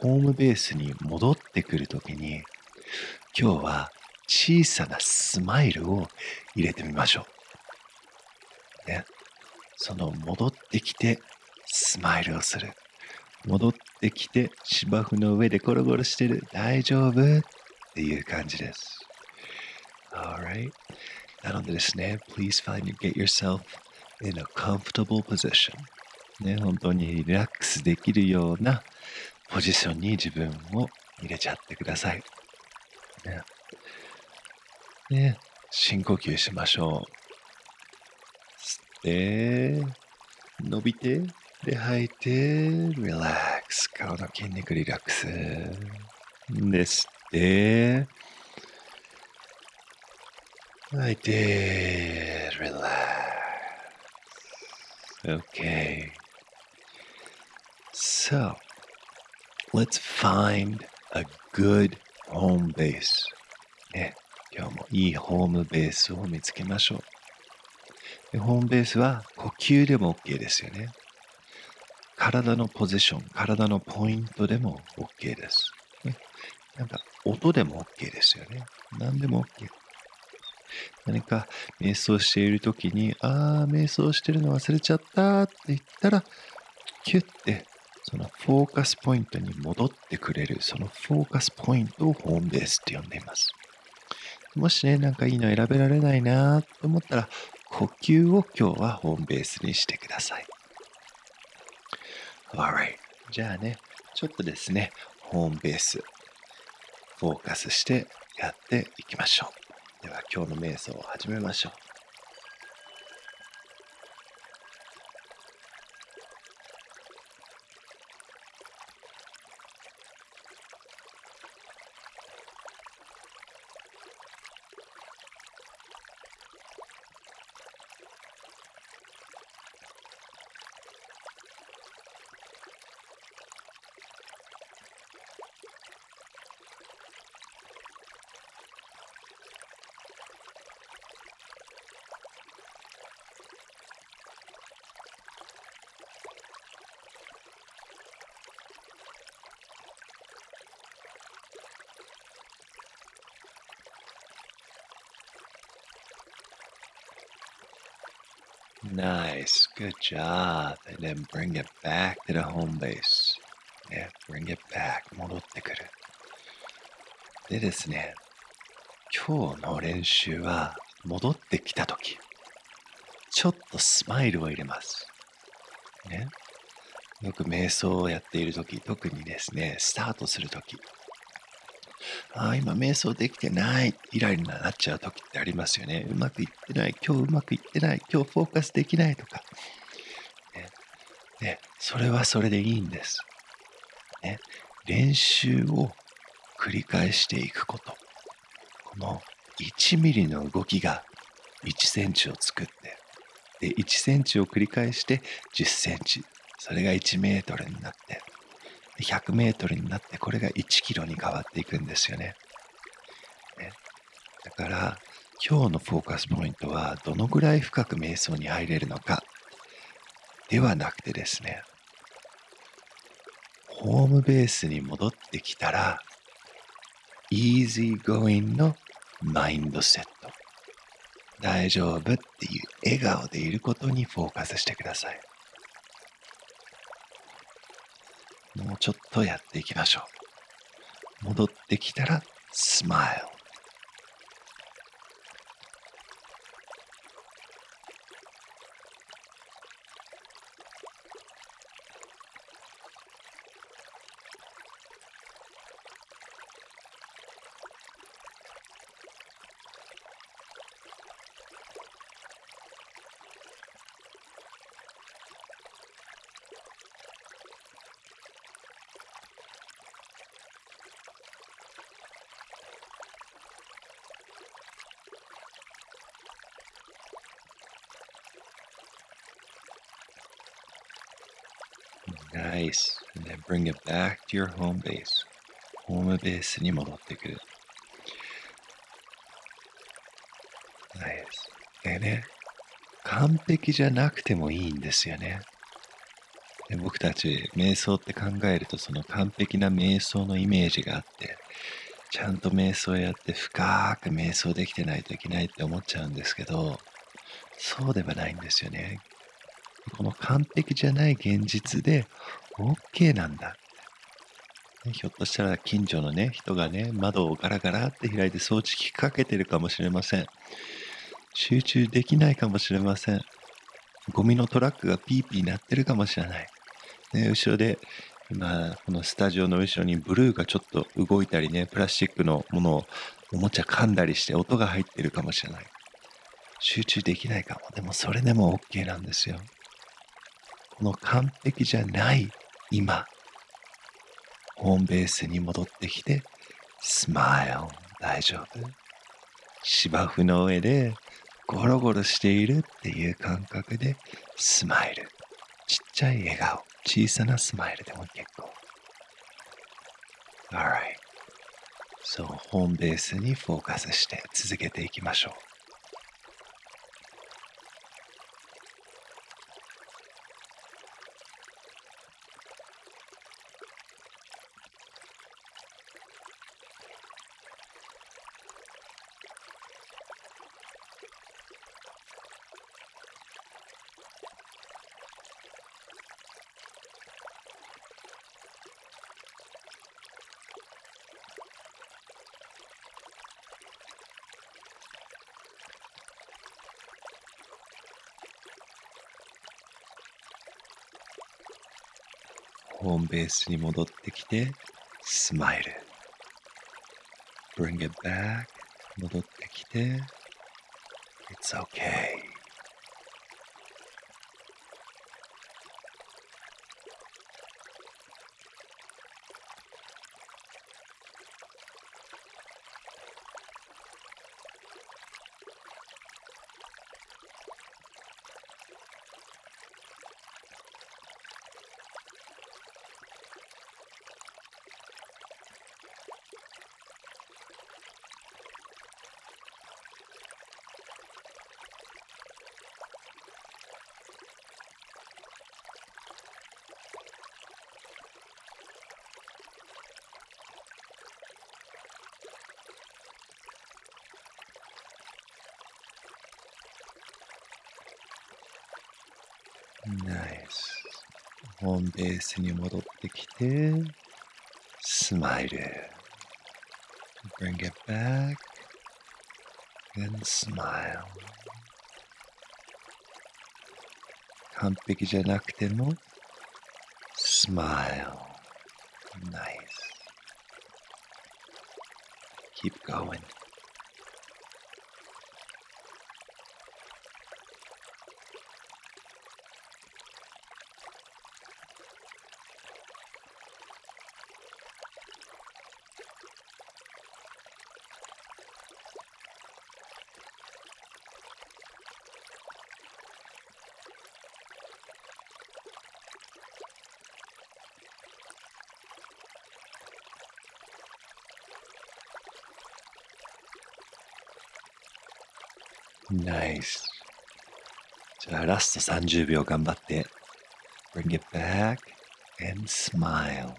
ホームベースに戻ってくるときに、今日は小さなスマイルを入れてみましょう。ね。その戻ってきてスマイルをする。戻ってきて芝生の上でゴロゴロしてる。大丈夫？っていう感じです。Alright. なのでですね、please find and get yourself in a comfortable position. ね、本当にリラックスできるようなポジションに自分を入れちゃってください。ね。ね深呼吸しましょう。吸って、伸びて、で、吐いて、リラックス。顔の筋肉リラックス。で、吸って、吐いて、リラックス。OK So, let's find a good home base. ね、今日もいいホームベースを見つけましょう。でホームベースは呼吸でも OK ですよね。体のポジション、体のポイントでも OK です。ね、なんか音でも OK ですよね。何でも OK。何か瞑想している時に、ああ、瞑想してるの忘れちゃったって言ったら、キュッてそのフォーカスポイントに戻ってくれる、そのフォーカスポイントをホームベースって呼んでいます。もしね、なんかいいの選べられないなと思ったら、呼吸を今日はホームベースにしてください。Alright. じゃあね、ちょっとですね、ホームベース、フォーカスしてやっていきましょう。では今日の瞑想を始めましょう。Nice. Good job. And then bring it back to the home base. ね、bring it back. 戻ってくる。でですね、今日の練習は戻ってきたとき、ちょっとスマイルを入れます。ね。よく瞑想をやっているとき、特にですね、スタートするとき、ああ、今瞑想できてない、イライラになっちゃう時ってありますよね。うまくいってない、今日うまくいってない、今日フォーカスできないとか。ね、ねそれはそれでいいんです。ね、練習を繰り返していくこと。この1ミリの動きが1センチを作って、で、1センチを繰り返して10センチ。それが1メートルになって、100メートルになってこれが1キロに変わっていくんですよね。ねだから今日のフォーカスポイントはどのぐらい深く瞑想に入れるのかではなくてですね、ホームベースに戻ってきたら、イージーゴインのマインドセット。大丈夫っていう笑顔でいることにフォーカスしてください。もうちょっとやっていきましょう。戻ってきたら、スマイル。Nice. And then bring it back to your home base. ホームベースに戻ってくる。Nice. でね、完璧じゃなくてもいいんですよね。で僕たち瞑想って考えるとその完璧な瞑想のイメージがあってちゃんと瞑想やって深く瞑想できてないといけないって思っちゃうんですけどそうではないんですよねこの完璧じゃない現実で OK なんだひょっとしたら近所のね人がね窓をガラガラって開いて掃除機かけてるかもしれません集中できないかもしれませんゴミのトラックがピーピー鳴ってるかもしれないね、後ろで、今、このスタジオの後ろにブルーがちょっと動いたりね、プラスチックのものを、おもちゃ噛んだりして音が入ってるかもしれない。集中できないかも。でもそれでも OK なんですよ。この完璧じゃない今、ホームベースに戻ってきて、スマイル、大丈夫。芝生の上でゴロゴロしているっていう感覚で、スマイル。ちっちゃい笑顔。小さなスマイルでも結構。Alright. So, ホームベースにフォーカスして続けていきましょう。ホームベースに戻ってきて、スマイル。Bring it back. 戻ってきて、It's okay. Nice. ホームベースに戻ってきて、スマイル。Bring it back and smile. 完璧じゃなくても、smile. Nice. Keep going. Nice. じゃあラスト30秒頑張って。Bring it back and smile.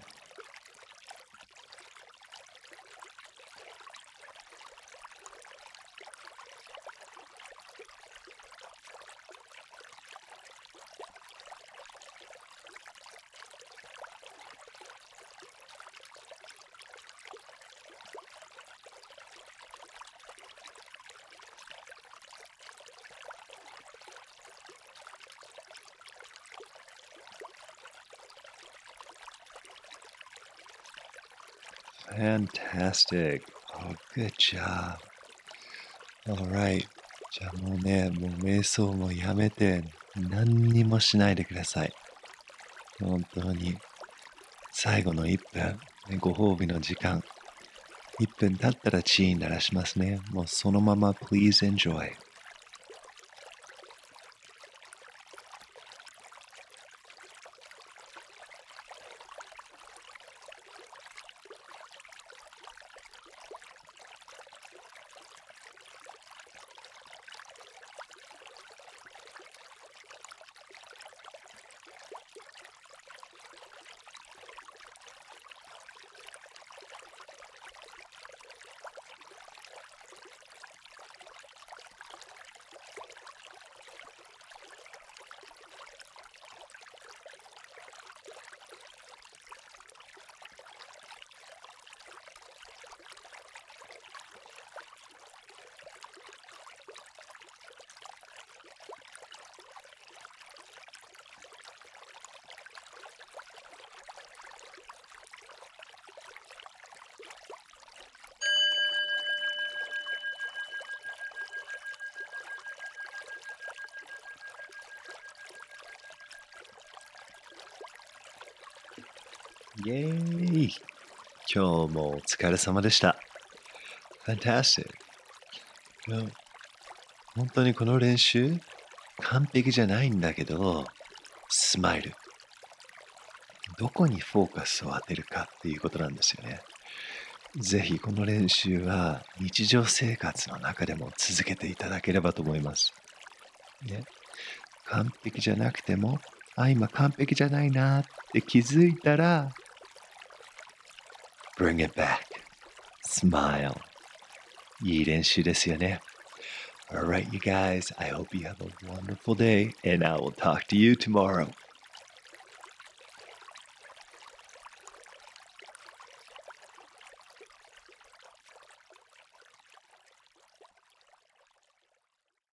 Fantastic. Oh, good job. Alright. じゃあもうね、もう瞑想もやめて、何にもしないでください。本当に。最後の1分、ね、ご褒美の時間。1分経ったらチーン鳴らしますね。もうそのまま Please enjoy. イェーイ今日もお疲れ様でした。Fantastic! いや本当にこの練習、完璧じゃないんだけど、スマイル。どこにフォーカスを当てるかっていうことなんですよね。ぜひこの練習は日常生活の中でも続けていただければと思います。ね、完璧じゃなくても、あ、今完璧じゃないなって気づいたら、Bring it back. Smile. Yidenshu. All right, you guys, I hope you have a wonderful day, and I will talk to you tomorrow.